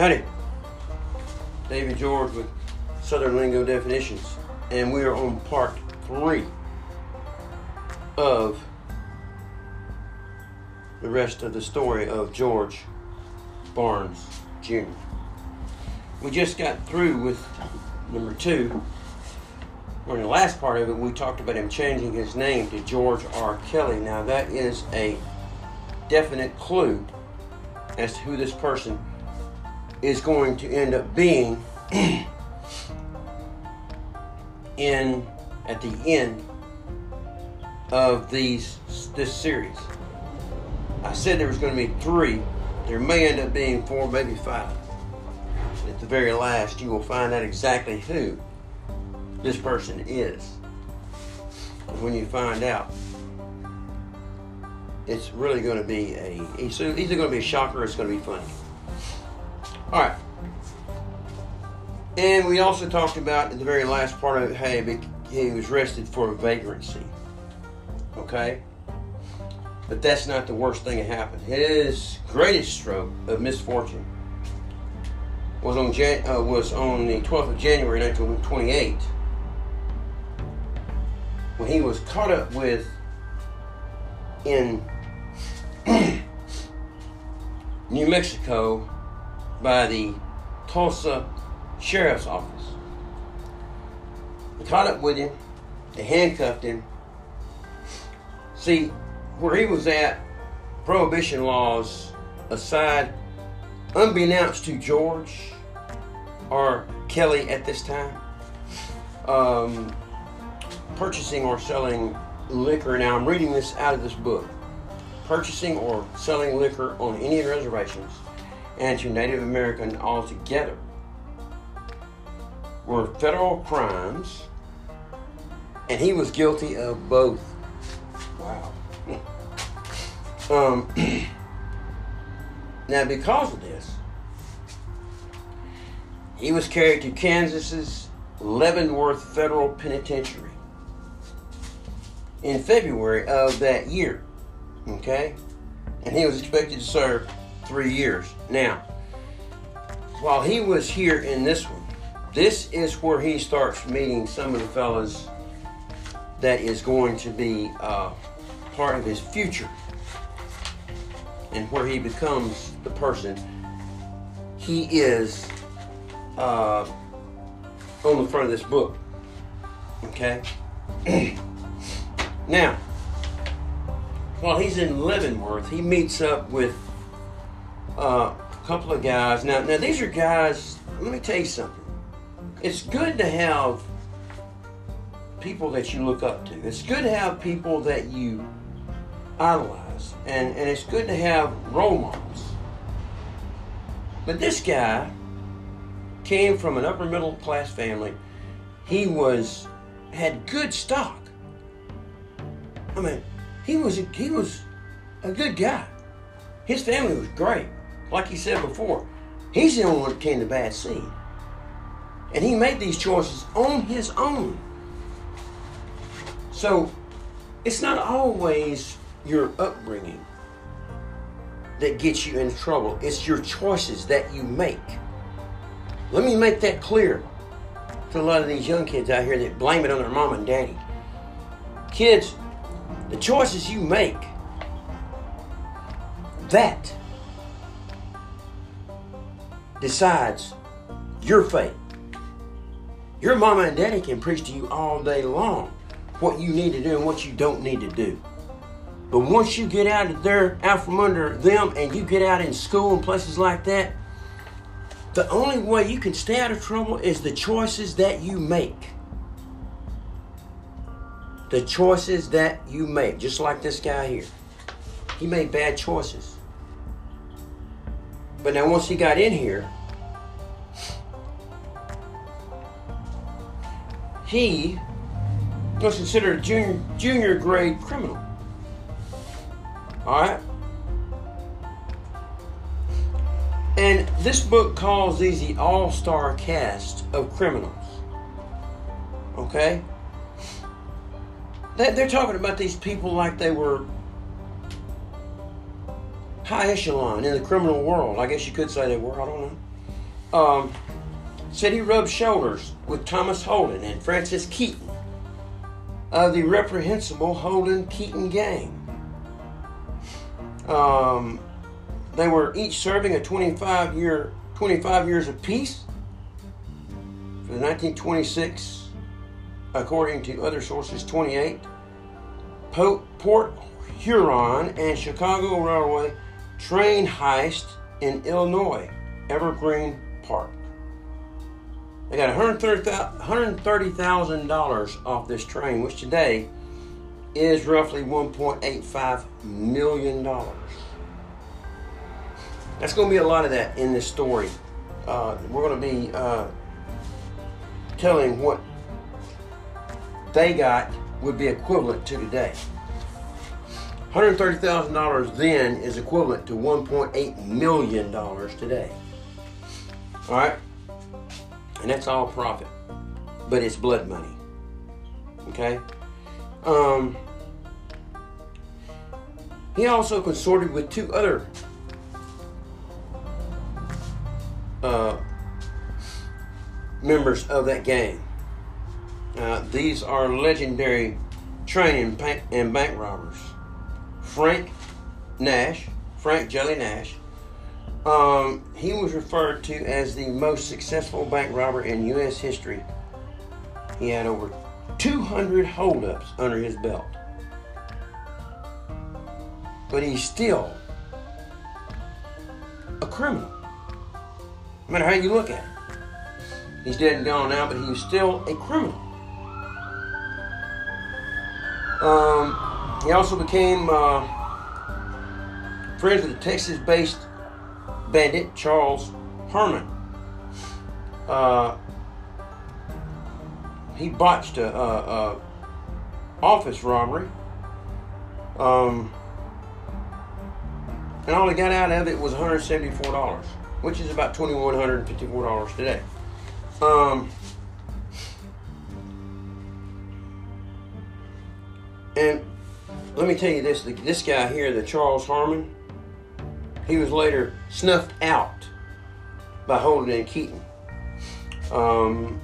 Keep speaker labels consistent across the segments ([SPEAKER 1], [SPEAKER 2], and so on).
[SPEAKER 1] Howdy. David George with Southern Lingo Definitions. And we are on part three of the rest of the story of George Barnes Jr. We just got through with number two. Or in the last part of it, we talked about him changing his name to George R. Kelly. Now, that is a definite clue as to who this person is going to end up being in at the end of these this series. I said there was going to be three. There may end up being four, maybe five. At the very last, you will find out exactly who this person is. And when you find out, it's really going to be a it's either going to be a shocker or it's going to be funny. All right. And we also talked about in the very last part of it, hey, he was arrested for vagrancy. Okay? But that's not the worst thing that happened. His greatest stroke of misfortune was on Jan- uh, was on the 12th of January 1928 when he was caught up with in New Mexico by the Tulsa Sheriff's Office. They caught up with him, they handcuffed him. See, where he was at, prohibition laws aside, unbeknownst to George or Kelly at this time, um, purchasing or selling liquor. Now, I'm reading this out of this book. Purchasing or selling liquor on Indian reservations and to Native American altogether were federal crimes, and he was guilty of both. Wow. um, now, because of this, he was carried to Kansas's Leavenworth Federal Penitentiary in February of that year. Okay? And he was expected to serve three years. Now, while he was here in this one, this is where he starts meeting some of the fellas that is going to be uh, part of his future and where he becomes the person he is uh, on the front of this book. Okay? now, while he's in Leavenworth, he meets up with uh, a couple of guys. Now, now these are guys. Let me tell you something. It's good to have people that you look up to. It's good to have people that you idolize, and and it's good to have role models. But this guy came from an upper middle class family. He was had good stock. I mean, he was he was a good guy. His family was great. Like he said before, he's the only one that came to bad seed. And he made these choices on his own. So it's not always your upbringing that gets you in trouble. It's your choices that you make. Let me make that clear to a lot of these young kids out here that blame it on their mom and daddy. Kids, the choices you make, that decides your fate. Your mama and daddy can preach to you all day long what you need to do and what you don't need to do. But once you get out of there, out from under them, and you get out in school and places like that, the only way you can stay out of trouble is the choices that you make. The choices that you make, just like this guy here. He made bad choices. But now, once he got in here, he was considered a junior, junior grade criminal. All right? And this book calls these the all star cast of criminals. Okay? They're talking about these people like they were high echelon in the criminal world. I guess you could say they were. I don't know. Um, said he rubbed shoulders with Thomas Holden and Francis Keaton of the reprehensible Holden Keaton gang. Um, they were each serving a 25 year 25 years apiece for the 1926, according to other sources, 28. Port Huron and Chicago Railway train heist in Illinois, Evergreen Park. They got $130,000 off this train, which today is roughly $1.85 million. That's going to be a lot of that in this story. Uh, we're going to be uh, telling what they got would be equivalent to today. $130,000 then is equivalent to $1.8 million today. All right? And that's all profit. But it's blood money. Okay? Um, he also consorted with two other uh, members of that gang. Uh, these are legendary train and bank robbers. Frank Nash, Frank Jelly Nash. Um, he was referred to as the most successful bank robber in U.S. history. He had over 200 holdups under his belt. But he's still a criminal. No matter how you look at it. He's dead and gone now, but he was still a criminal. Um, he also became uh, friends with the Texas-based bandit Charles Harmon. Uh, he botched a, a, a office robbery. Um, and all he got out of it was $174 which is about $2,154 today. Um, and let me tell you this this guy here, the Charles Harmon, he was later snuffed out by Holden and Keaton. Um,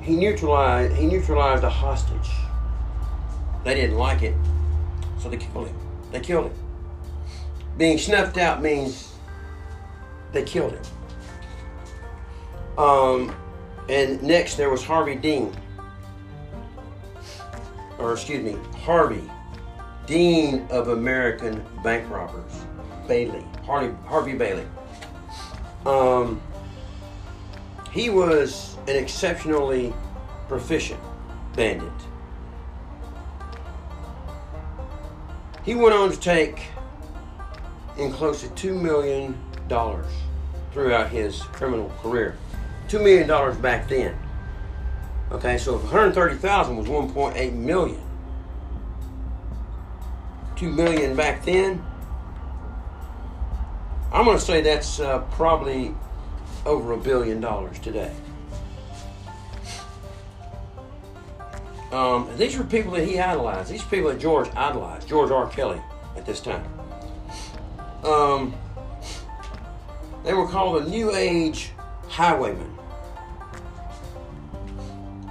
[SPEAKER 1] he neutralized he neutralized a hostage. They didn't like it, so they killed him. They killed him. Being snuffed out means they killed him. Um, and next there was Harvey Dean, or excuse me, Harvey, Dean of American Bank Robbers, Bailey, Harvey, Harvey Bailey. Um, he was an exceptionally proficient bandit. He went on to take in close to two million dollars throughout his criminal career. $2 million back then. Okay, so if 130,000 was 1.8 million, 2 million back then, I'm going to say that's uh, probably over a billion dollars today. Um, these were people that he idolized. These people that George idolized, George R. Kelly at this time. Um, they were called the New Age Highwaymen.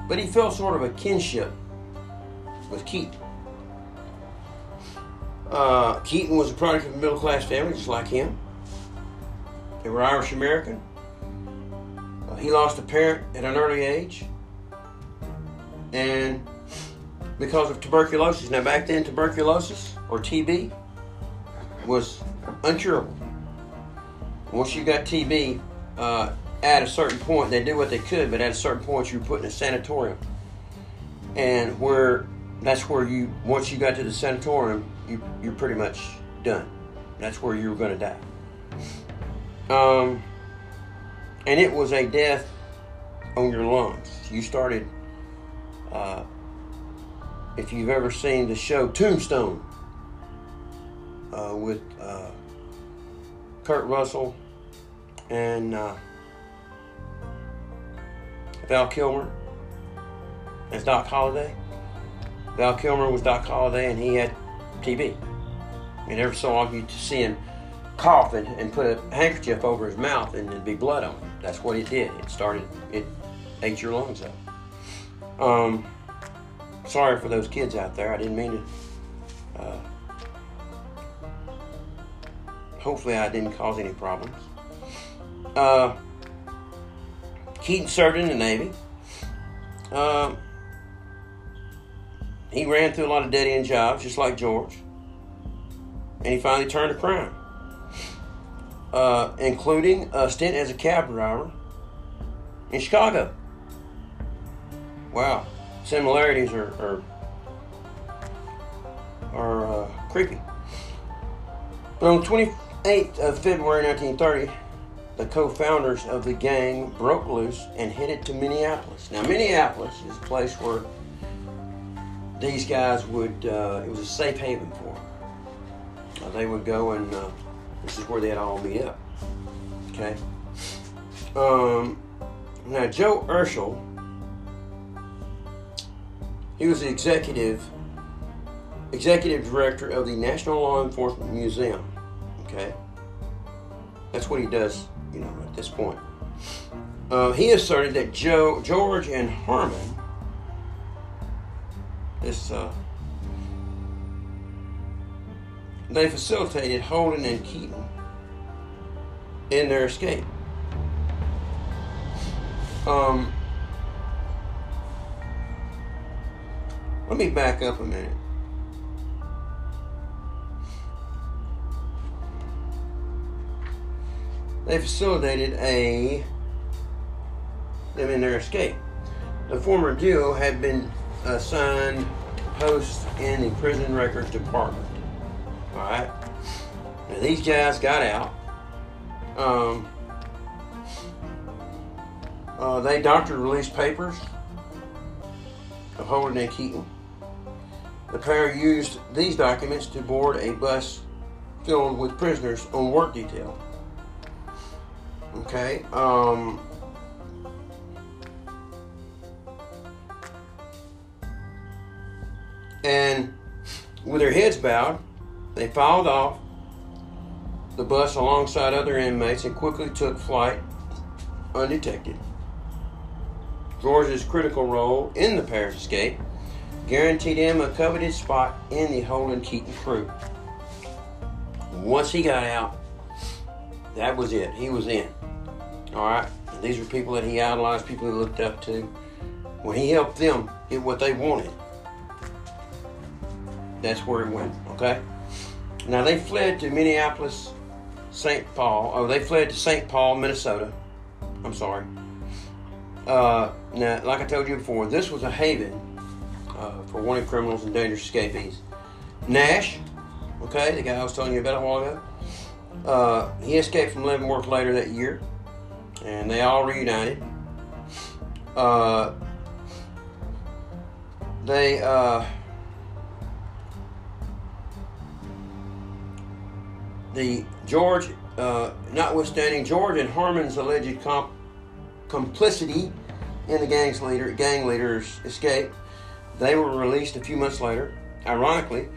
[SPEAKER 1] But he felt sort of a kinship with Keaton. Uh, Keaton was a product of a middle class family, just like him. They were Irish American. Uh, he lost a parent at an early age. And because of tuberculosis, now back then, tuberculosis or TB was uncurable once you got TB, uh, at a certain point, they did what they could, but at a certain point, you were put in a sanatorium. And where that's where you, once you got to the sanatorium, you, you're pretty much done. That's where you were going to die. Um, and it was a death on your lungs. You started, uh, if you've ever seen the show Tombstone uh, with uh, Kurt Russell and uh, Val Kilmer as Doc Holliday. Val Kilmer was Doc Holliday, and he had TB. And every so often you'd see him coughing and put a handkerchief over his mouth and there'd be blood on it. That's what it did. It started, it ate your lungs up. Um, sorry for those kids out there. I didn't mean to. Uh, hopefully, I didn't cause any problems. Uh, Keaton served in the Navy. Uh, he ran through a lot of dead end jobs, just like George. And he finally turned to crime, uh, including a stint as a cab driver in Chicago. Wow, similarities are, are, are uh, creepy. But on 28th of February 1930, the co-founders of the gang broke loose and headed to Minneapolis. Now, Minneapolis is a place where these guys would, uh, it was a safe haven for them. Uh, they would go and uh, this is where they'd all meet up. Okay. Um, now, Joe Urschel, he was the executive executive director of the National Law Enforcement Museum. Okay. That's what he does you know, at this point. Uh, he asserted that Joe, George, and Harmon, uh, they facilitated Holden and Keaton in their escape. Um, let me back up a minute. they facilitated a them in their escape. The former duo had been assigned posts in the prison records department. All right. Now these guys got out. Um, uh, they doctor released papers of Holden and Keaton. The pair used these documents to board a bus filled with prisoners on work detail. Okay. Um, bowed, they filed off the bus alongside other inmates and quickly took flight undetected. George's critical role in the Paris escape guaranteed him a coveted spot in the Holden Keaton crew. Once he got out, that was it. He was in. All right. These were people that he idolized, people he looked up to. When he helped them get what they wanted, that's where it went. Okay. Now they fled to Minneapolis, St. Paul. Oh, they fled to St. Paul, Minnesota. I'm sorry. Uh, now, like I told you before, this was a haven uh, for wanted criminals and dangerous escapees. Nash, okay, the guy I was telling you about a while ago, uh, he escaped from Leavenworth later that year and they all reunited. Uh, they the George, uh, notwithstanding George and Harmon's alleged comp- complicity in the gang's leader, gang leader's escape, they were released a few months later. Ironically,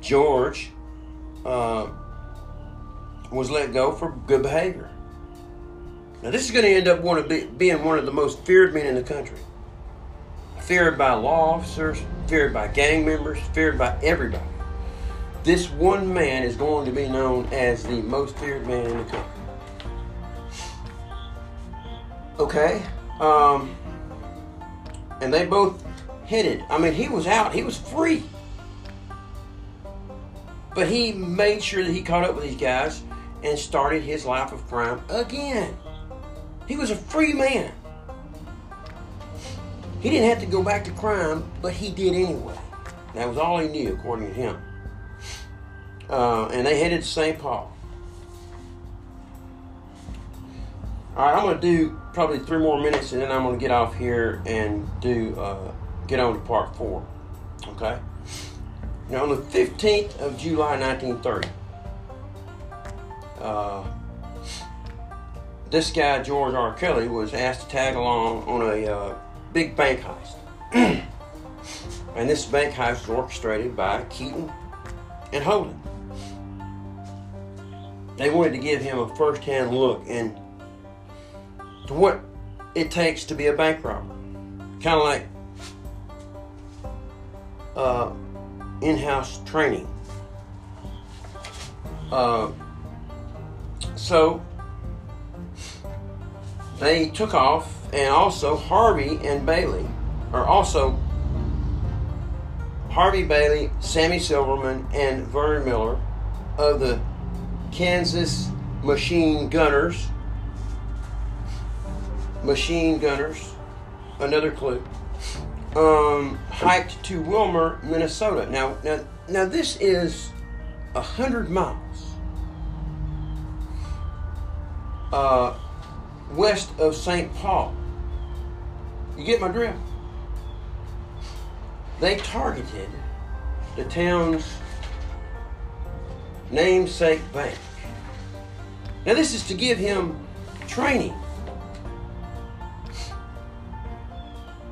[SPEAKER 1] George uh, was let go for good behavior. Now, this is going to end up one be, being one of the most feared men in the country. Feared by law officers, feared by gang members, feared by everybody. This one man is going to be known as the most feared man in the country. Okay? Um, and they both hit it. I mean, he was out, he was free. But he made sure that he caught up with these guys and started his life of crime again. He was a free man. He didn't have to go back to crime, but he did anyway. That was all he knew, according to him. Uh, and they headed to St. Paul. All right, I'm going to do probably three more minutes, and then I'm going to get off here and do uh, get on to part four. Okay. Now, on the 15th of July, 1930, uh, this guy, George R. Kelly, was asked to tag along on a uh, big bank heist. and this bank heist was orchestrated by Keaton and Holden. They wanted to give him a first-hand look and to what it takes to be a bank robber. Kind of like uh, in-house training. Uh, so they took off, and also Harvey and Bailey are also Harvey Bailey, Sammy Silverman, and Vernon Miller of the Kansas Machine Gunners. Machine Gunners, another clue. Um, hiked to Willmar, Minnesota. Now, now, now, this is a hundred miles uh, west of St. Paul. You get my drift? They targeted the town's namesake bank. Now, this is to give him training.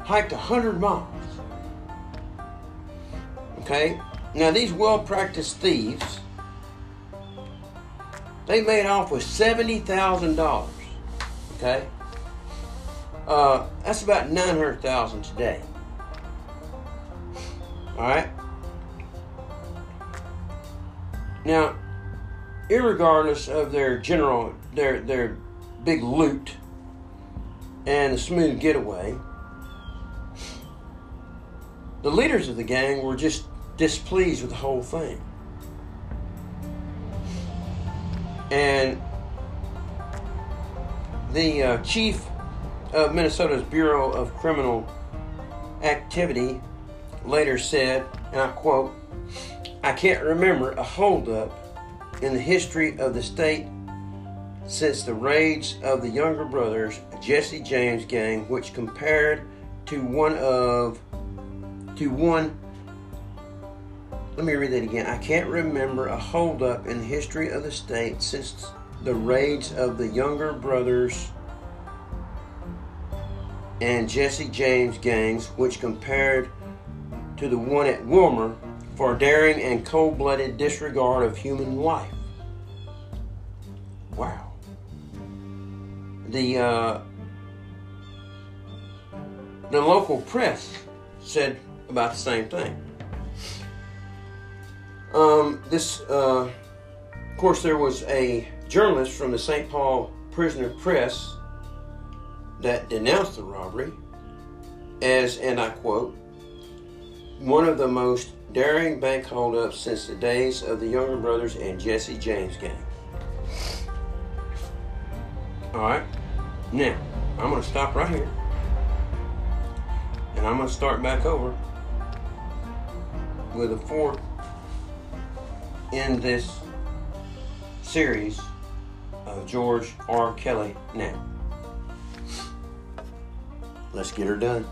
[SPEAKER 1] Hiked 100 miles. Okay? Now, these well practiced thieves, they made off with $70,000. Okay? Uh, that's about 900,000 today. All right? Now, irregardless of their general, their their big loot and the smooth getaway, the leaders of the gang were just displeased with the whole thing. And the uh, chief of Minnesota's Bureau of Criminal Activity later said, and I quote, I can't remember a holdup in the history of the state since the raids of the younger brothers, Jesse James gang, which compared to one of to one let me read that again. I can't remember a holdup in the history of the state since the raids of the younger brothers and Jesse James gangs, which compared to the one at Willmar for daring and cold blooded disregard of human life. Wow. The, uh, the local press said about the same thing. Um, this, uh, of course, there was a journalist from the St. Paul Pioneer Press that denounced the robbery as, and I quote, one of the most daring bank holdups since the days of the Younger Brothers and Jesse James gang. All right, now I'm going to stop right here and I'm going to start back over with a fourth in this series of George R. Kelly now. Let's get her done.